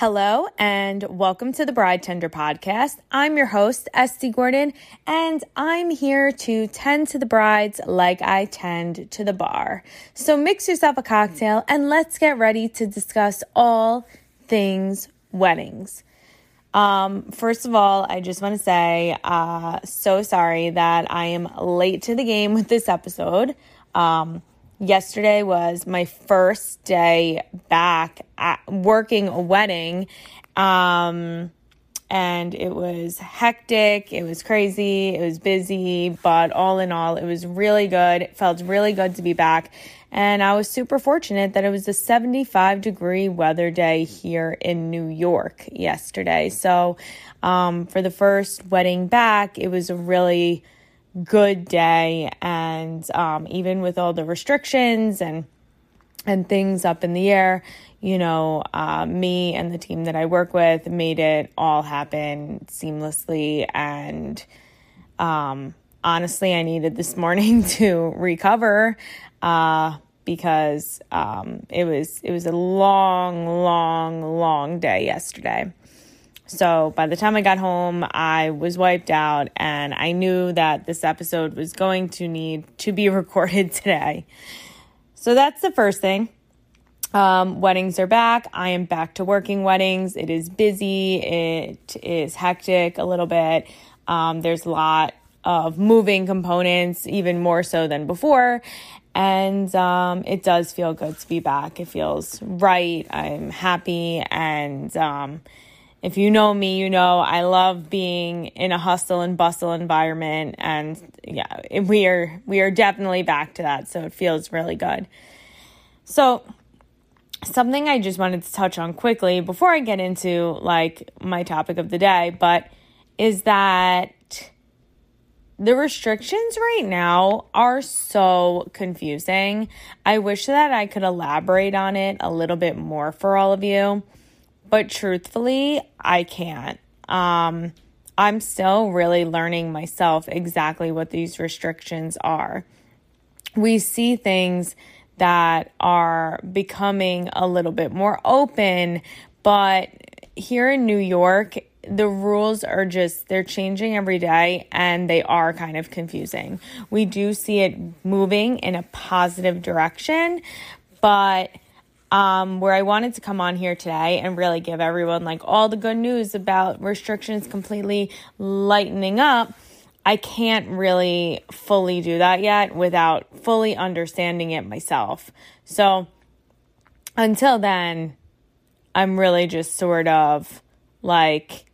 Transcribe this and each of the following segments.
Hello and welcome to the Bride Tender podcast. I'm your host, Estee Gordon, and I'm here to tend to the brides like I tend to the bar. So mix yourself a cocktail and let's get ready to discuss all things weddings. Um, first of all, I just want to say, uh, so sorry that I am late to the game with this episode. Um, yesterday was my first day back at working a wedding. Um, and it was hectic, it was crazy, it was busy, but all in all, it was really good. It felt really good to be back. And I was super fortunate that it was a 75 degree weather day here in New York yesterday. So, um, for the first wedding back, it was a really good day. And um, even with all the restrictions and and things up in the air, you know, uh, me and the team that I work with made it all happen seamlessly. And um, honestly, I needed this morning to recover uh, because um, it was it was a long, long, long day yesterday. So by the time I got home, I was wiped out, and I knew that this episode was going to need to be recorded today. So that's the first thing. Um, weddings are back. I am back to working weddings. It is busy, it is hectic a little bit. Um, there's a lot of moving components, even more so than before. And um, it does feel good to be back. It feels right. I'm happy and um, if you know me, you know I love being in a hustle and bustle environment and yeah, we are we are definitely back to that, so it feels really good. So, something I just wanted to touch on quickly before I get into like my topic of the day, but is that the restrictions right now are so confusing. I wish that I could elaborate on it a little bit more for all of you but truthfully, I can't. Um, I'm still really learning myself exactly what these restrictions are. We see things that are becoming a little bit more open, but here in New York, the rules are just they're changing every day and they are kind of confusing. We do see it moving in a positive direction, but um, where I wanted to come on here today and really give everyone like all the good news about restrictions completely lightening up. I can't really fully do that yet without fully understanding it myself. So until then, I'm really just sort of like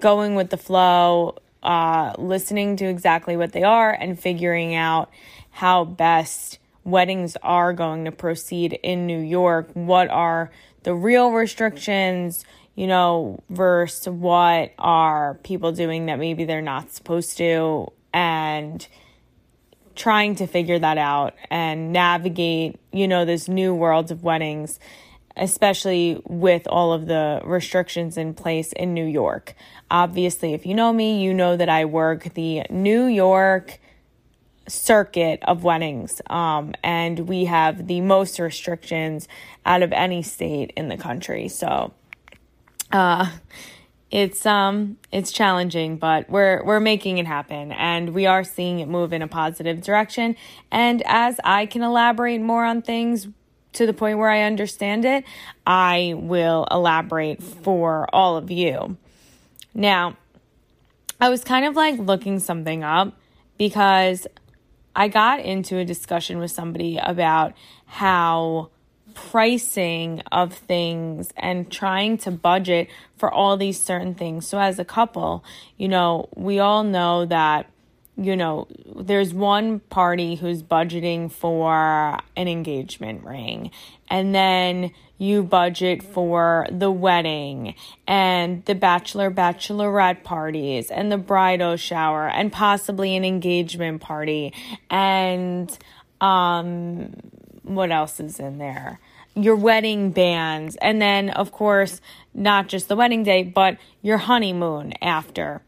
going with the flow, uh, listening to exactly what they are and figuring out how best weddings are going to proceed in New York. What are the real restrictions, you know, versus what are people doing that maybe they're not supposed to, and trying to figure that out and navigate, you know, this new world of weddings, especially with all of the restrictions in place in New York. Obviously, if you know me, you know that I work the New York circuit of weddings um, and we have the most restrictions out of any state in the country. So uh, it's um it's challenging but we're we're making it happen and we are seeing it move in a positive direction. And as i can elaborate more on things to the point where i understand it i will elaborate for all of you. Now i was kind of like looking something up because I got into a discussion with somebody about how pricing of things and trying to budget for all these certain things. So, as a couple, you know, we all know that you know, there's one party who's budgeting for an engagement ring, and then you budget for the wedding and the bachelor bachelorette parties and the bridal shower and possibly an engagement party and um what else is in there? Your wedding bands and then of course not just the wedding day but your honeymoon after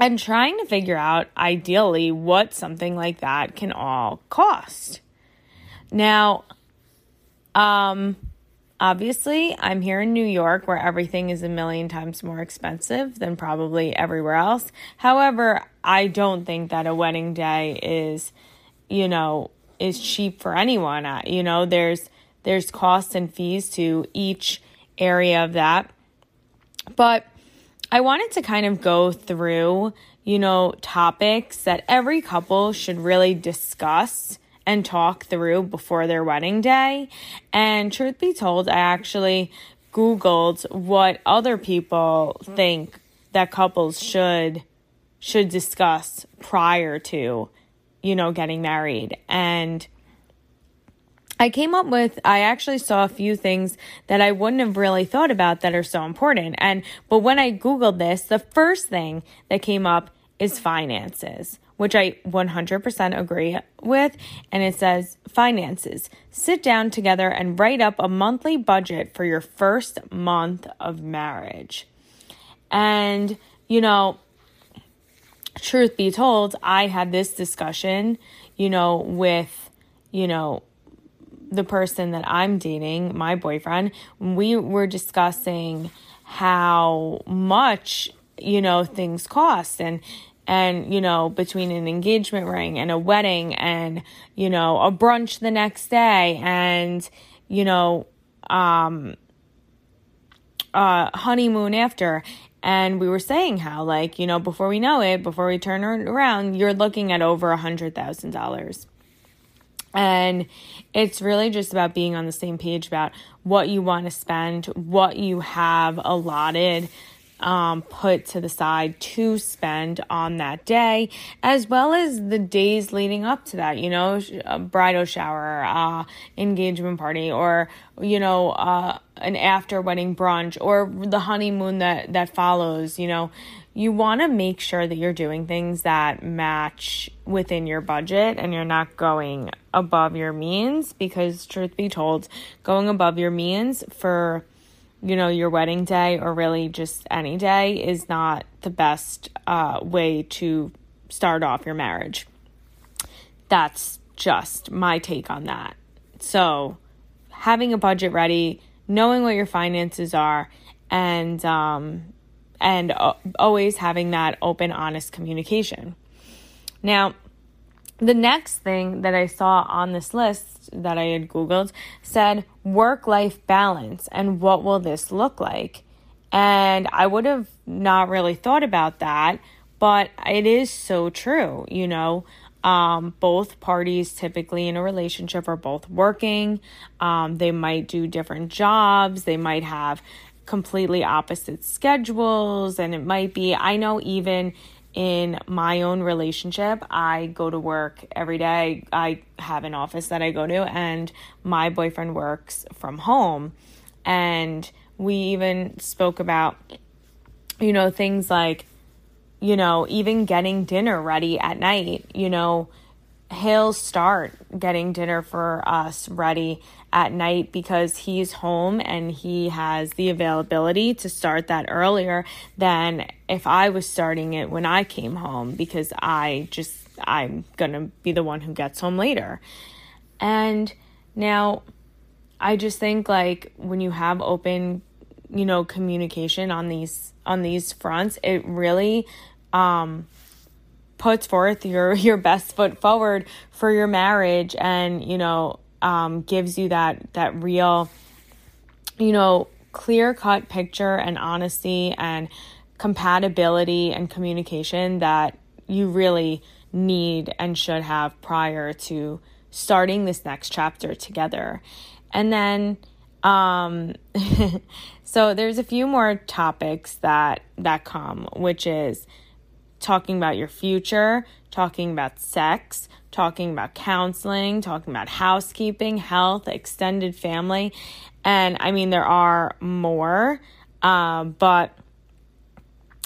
and trying to figure out ideally what something like that can all cost. Now, um, Obviously, I'm here in New York where everything is a million times more expensive than probably everywhere else. However, I don't think that a wedding day is, you know, is cheap for anyone. You know, there's there's costs and fees to each area of that. But I wanted to kind of go through, you know, topics that every couple should really discuss and talk through before their wedding day. And truth be told, I actually Googled what other people think that couples should should discuss prior to, you know, getting married. And I came up with, I actually saw a few things that I wouldn't have really thought about that are so important. And, but when I Googled this, the first thing that came up is finances, which I 100% agree with. And it says finances. Sit down together and write up a monthly budget for your first month of marriage. And, you know, truth be told, I had this discussion, you know, with, you know, the person that I'm dating, my boyfriend, we were discussing how much, you know, things cost and and you know between an engagement ring and a wedding and you know a brunch the next day and you know um uh honeymoon after. And we were saying how like you know before we know it before we turn around you're looking at over a hundred thousand dollars and it's really just about being on the same page about what you want to spend, what you have allotted, um, put to the side to spend on that day, as well as the days leading up to that, you know, a bridal shower, uh, engagement party, or, you know, uh, an after wedding brunch, or the honeymoon that, that follows, you know you want to make sure that you're doing things that match within your budget and you're not going above your means because truth be told going above your means for you know your wedding day or really just any day is not the best uh, way to start off your marriage. That's just my take on that. So having a budget ready knowing what your finances are and um, and uh, always having that open, honest communication. Now, the next thing that I saw on this list that I had Googled said work life balance and what will this look like? And I would have not really thought about that, but it is so true. You know, um, both parties typically in a relationship are both working. Um, they might do different jobs. They might have completely opposite schedules. And it might be, I know even in my own relationship, I go to work every day. I have an office that I go to, and my boyfriend works from home. And we even spoke about, you know, things like, you know, even getting dinner ready at night, you know, he'll start getting dinner for us ready at night because he's home and he has the availability to start that earlier than if I was starting it when I came home because I just I'm going to be the one who gets home later. And now I just think like when you have open you know communication on these on these fronts it really um puts forth your your best foot forward for your marriage and you know um, gives you that that real, you know, clear cut picture and honesty and compatibility and communication that you really need and should have prior to starting this next chapter together. And then um so there's a few more topics that that come which is talking about your future, talking about sex, talking about counseling, talking about housekeeping, health, extended family. And I mean, there are more, um, but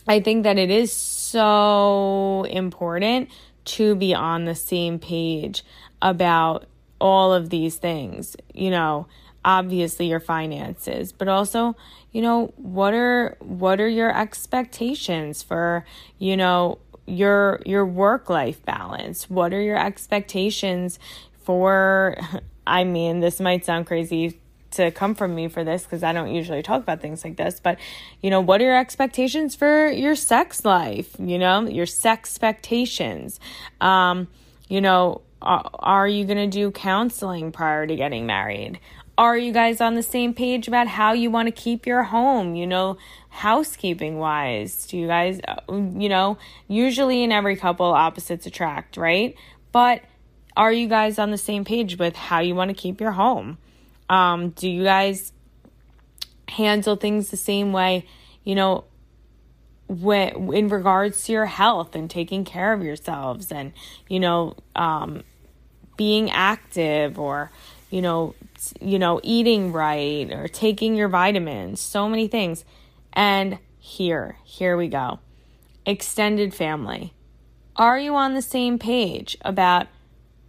I think that it is so important to be on the same page about all of these things. You know, obviously your finances, but also, you know, what are what are your expectations for, you know, your your work life balance what are your expectations for i mean this might sound crazy to come from me for this because I don't usually talk about things like this, but you know, what are your expectations for your sex life? You know, your sex expectations. Um, you know, are, are you going to do counseling prior to getting married? Are you guys on the same page about how you want to keep your home? You know, housekeeping wise, do you guys, uh, you know, usually in every couple, opposites attract, right? But are you guys on the same page with how you want to keep your home? Um, do you guys handle things the same way, you know, when, in regards to your health and taking care of yourselves and, you know, um, being active or, you know, you know, eating right or taking your vitamins, so many things. And here, here we go. Extended family. Are you on the same page about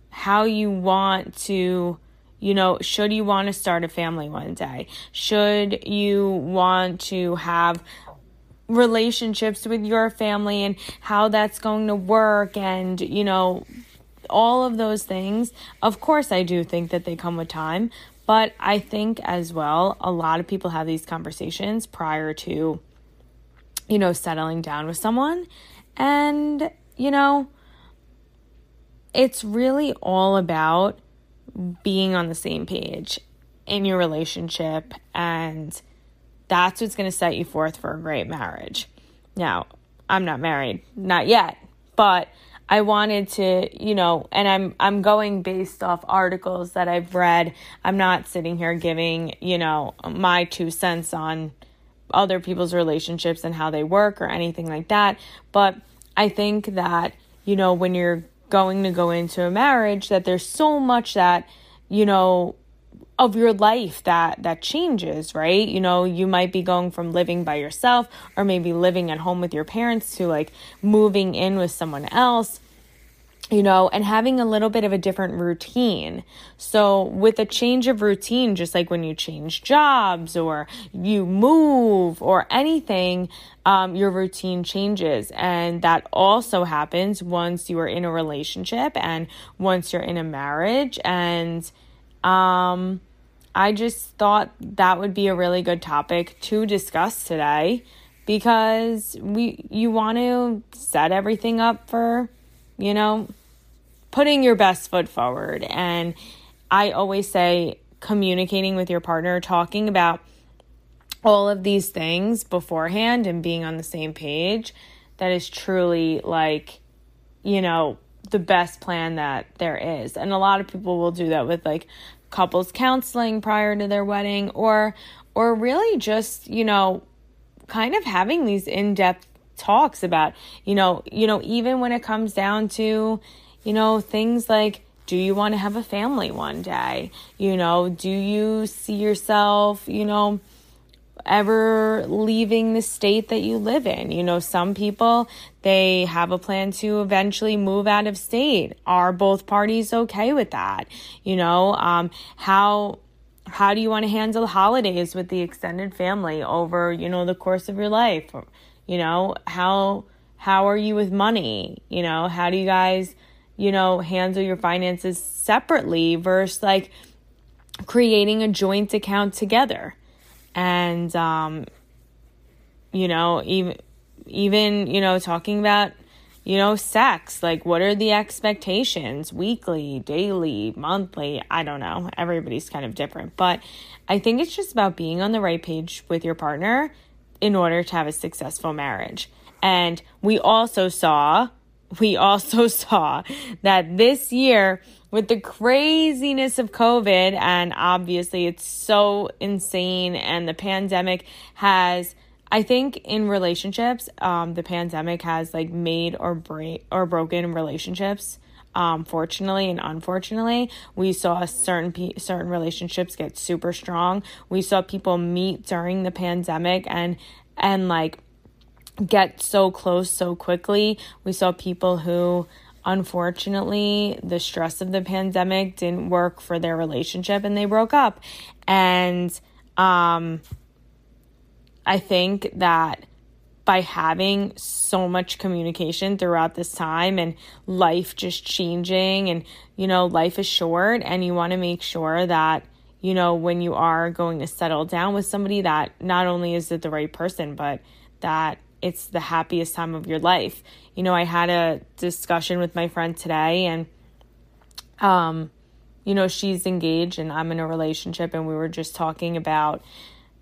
how you want to, you know, should you want to start a family one day? Should you want to have relationships with your family and how that's going to work and, you know, all of those things. Of course, I do think that they come with time, but I think as well, a lot of people have these conversations prior to, you know, settling down with someone. And, you know, it's really all about being on the same page in your relationship. And that's what's going to set you forth for a great marriage. Now, I'm not married, not yet, but I wanted to, you know, and I'm I'm going based off articles that I've read. I'm not sitting here giving, you know, my two cents on other people's relationships and how they work or anything like that, but I think that, you know, when you're going to go into a marriage that there's so much that, you know, of your life that that changes right you know you might be going from living by yourself or maybe living at home with your parents to like moving in with someone else you know, and having a little bit of a different routine. So, with a change of routine, just like when you change jobs or you move or anything, um, your routine changes. And that also happens once you are in a relationship and once you're in a marriage. And, um, I just thought that would be a really good topic to discuss today because we you want to set everything up for, you know, putting your best foot forward. And I always say communicating with your partner, talking about all of these things beforehand and being on the same page that is truly like you know the best plan that there is and a lot of people will do that with like couples counseling prior to their wedding or or really just, you know, kind of having these in-depth talks about, you know, you know, even when it comes down to, you know, things like do you want to have a family one day? You know, do you see yourself, you know, ever leaving the state that you live in. You know, some people, they have a plan to eventually move out of state. Are both parties okay with that? You know, um, how, how do you want to handle holidays with the extended family over, you know, the course of your life? You know, how, how are you with money? You know, how do you guys, you know, handle your finances separately versus like creating a joint account together? And um, you know even even you know talking about you know sex like what are the expectations? Weekly daily monthly? I don't know. Everybody's kind of different. But i think it's just about being on the right page with your partner in order to have a successful marriage. And we also saw we also saw that this year with the craziness of COVID, and obviously it's so insane, and the pandemic has. I think in relationships, um, the pandemic has like made or break or broken relationships. Um, fortunately and unfortunately, we saw certain pe- certain relationships get super strong. We saw people meet during the pandemic and and like get so close so quickly. We saw people who unfortunately, the stress of the pandemic didn't work for their relationship and they broke up. And um, I think that by having so much communication throughout this time and life just changing, and you know, life is short, and you want to make sure that you know, when you are going to settle down with somebody that not only is it the right person, but that it's the happiest time of your life. You know, I had a discussion with my friend today and um you know, she's engaged and I'm in a relationship and we were just talking about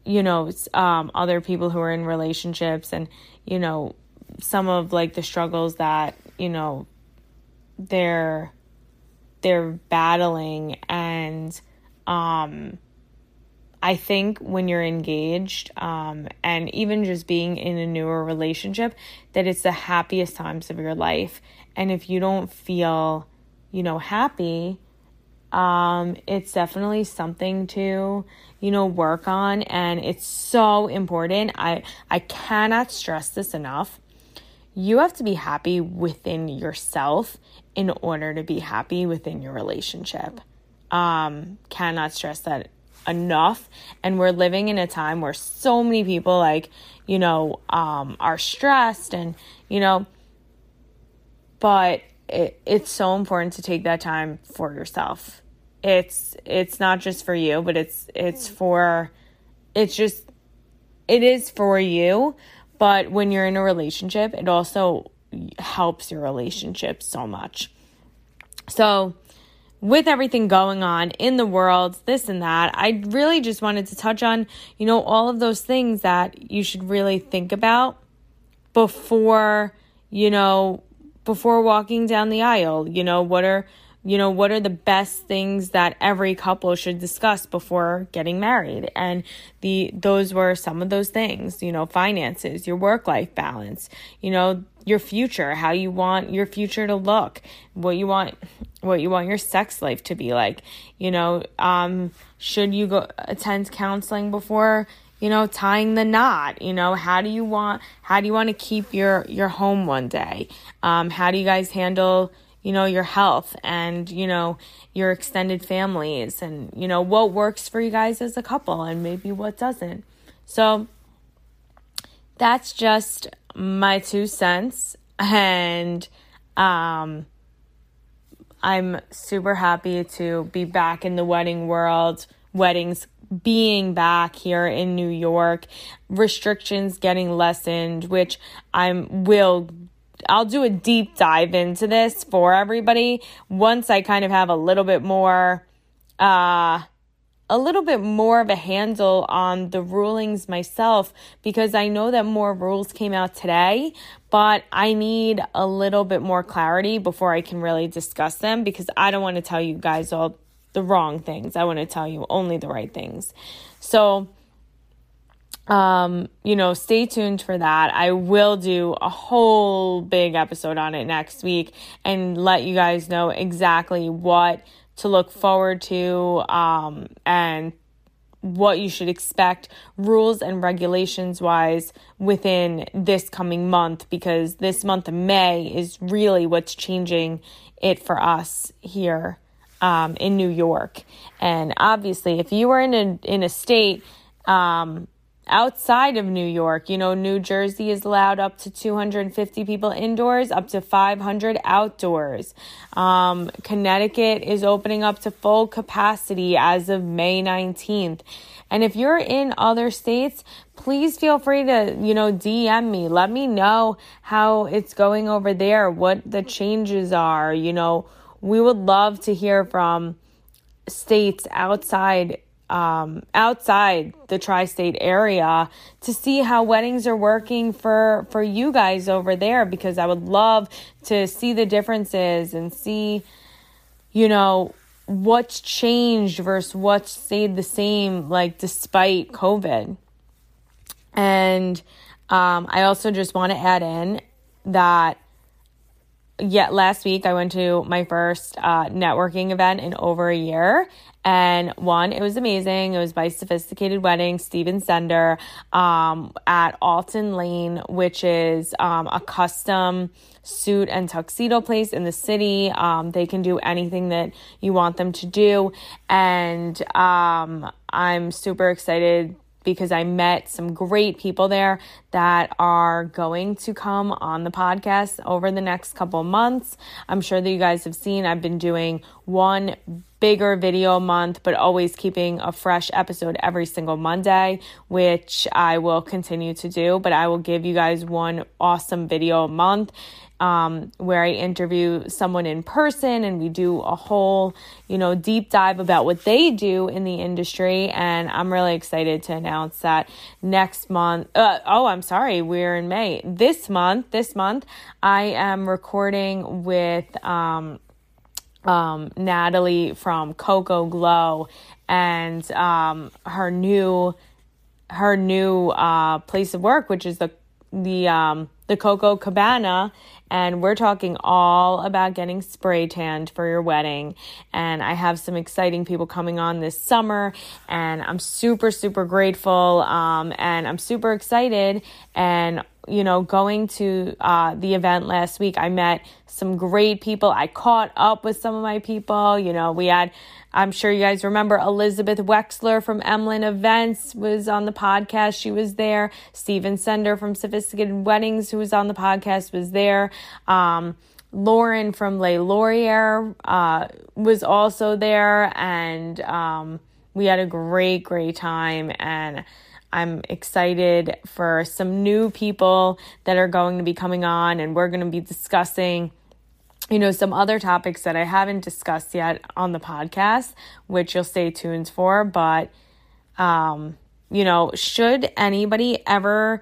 you know, um other people who are in relationships and you know, some of like the struggles that, you know, they're they're battling and um I think when you're engaged, um, and even just being in a newer relationship, that it's the happiest times of your life. And if you don't feel, you know, happy, um, it's definitely something to, you know, work on. And it's so important. I I cannot stress this enough. You have to be happy within yourself in order to be happy within your relationship. Um, cannot stress that enough. And we're living in a time where so many people like you know um are stressed and you know but it, it's so important to take that time for yourself. It's it's not just for you but it's it's for it's just it is for you. But when you're in a relationship it also helps your relationship so much. So with everything going on in the world, this and that, I really just wanted to touch on, you know, all of those things that you should really think about before, you know, before walking down the aisle. You know, what are, you know, what are the best things that every couple should discuss before getting married? And the those were some of those things, you know, finances, your work-life balance, you know, your future, how you want your future to look, what you want what you want your sex life to be like. You know, um, should you go attend counseling before, you know, tying the knot? You know, how do you want how do you want to keep your your home one day? Um, how do you guys handle you know your health and you know your extended families and you know what works for you guys as a couple and maybe what doesn't so that's just my two cents and um I'm super happy to be back in the wedding world, weddings being back here in New York, restrictions getting lessened, which I'm will I'll do a deep dive into this for everybody. Once I kind of have a little bit more uh a little bit more of a handle on the rulings myself because I know that more rules came out today, but I need a little bit more clarity before I can really discuss them because I don't want to tell you guys all the wrong things. I want to tell you only the right things. So, um, you know, stay tuned for that. I will do a whole big episode on it next week and let you guys know exactly what to look forward to um, and what you should expect rules and regulations wise within this coming month because this month of May is really what's changing it for us here um, in New York. And obviously, if you are in a in a state um, outside of New York. You know, New Jersey is allowed up to 250 people indoors, up to 500 outdoors. Um, Connecticut is opening up to full capacity as of May 19th. And if you're in other states, please feel free to, you know, DM me. Let me know how it's going over there, what the changes are. You know, we would love to hear from states outside um, outside the tri-state area to see how weddings are working for for you guys over there because I would love to see the differences and see you know what's changed versus what's stayed the same like despite COVID. And um, I also just want to add in that yet last week I went to my first uh, networking event in over a year. And one, it was amazing. It was by Sophisticated Wedding, Steven Sender, um, at Alton Lane, which is um, a custom suit and tuxedo place in the city. Um, they can do anything that you want them to do. And um, I'm super excited because I met some great people there that are going to come on the podcast over the next couple months. I'm sure that you guys have seen I've been doing one bigger video a month, but always keeping a fresh episode every single Monday, which I will continue to do. But I will give you guys one awesome video a month um, where I interview someone in person and we do a whole, you know, deep dive about what they do in the industry. And I'm really excited to announce that next month. Uh, oh, I'm sorry, we're in May. This month, this month, I am recording with um, um, Natalie from Coco Glow and um, her new her new uh, place of work, which is the the um, the Coco Cabana, and we're talking all about getting spray tanned for your wedding. And I have some exciting people coming on this summer, and I'm super super grateful, um, and I'm super excited. And you know, going to uh, the event last week, I met some great people. I caught up with some of my people. You know, we had, I'm sure you guys remember Elizabeth Wexler from Emlyn Events was on the podcast. She was there. Steven Sender from Sophisticated Weddings, who was on the podcast, was there. Um, Lauren from Les Laurier uh, was also there. And um, we had a great, great time. And I'm excited for some new people that are going to be coming on, and we're going to be discussing you know, some other topics that I haven't discussed yet on the podcast, which you'll stay tuned for. But, um, you know, should anybody ever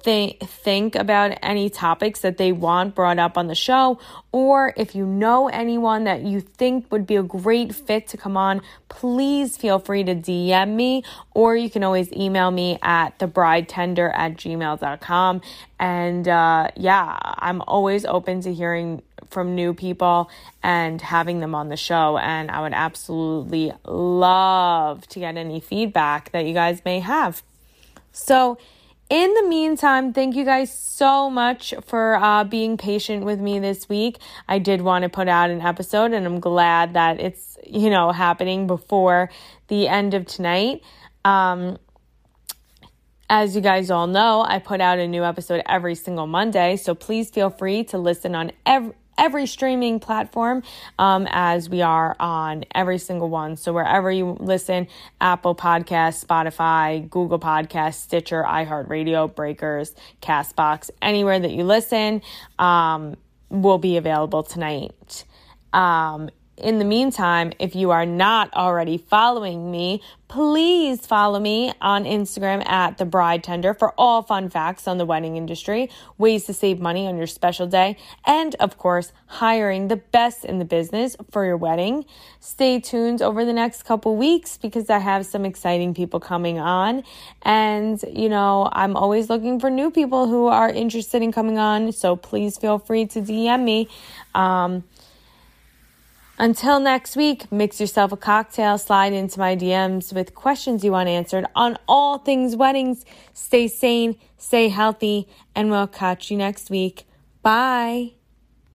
think think about any topics that they want brought up on the show or if you know anyone that you think would be a great fit to come on please feel free to dm me or you can always email me at thebridetender at gmail.com and uh, yeah i'm always open to hearing from new people and having them on the show and i would absolutely love to get any feedback that you guys may have so in the meantime, thank you guys so much for uh, being patient with me this week. I did want to put out an episode, and I'm glad that it's you know happening before the end of tonight. Um, as you guys all know, I put out a new episode every single Monday, so please feel free to listen on every every streaming platform um, as we are on every single one. So wherever you listen, Apple Podcasts, Spotify, Google Podcasts, Stitcher, iHeartRadio, Breakers, Castbox, anywhere that you listen um, will be available tonight. Um, in the meantime, if you are not already following me, please follow me on Instagram at the bride tender for all fun facts on the wedding industry, ways to save money on your special day, and of course, hiring the best in the business for your wedding. Stay tuned over the next couple weeks because I have some exciting people coming on. And, you know, I'm always looking for new people who are interested in coming on. So please feel free to DM me. Um, until next week, mix yourself a cocktail, slide into my DMs with questions you want answered on all things weddings. Stay sane, stay healthy, and we'll catch you next week. Bye.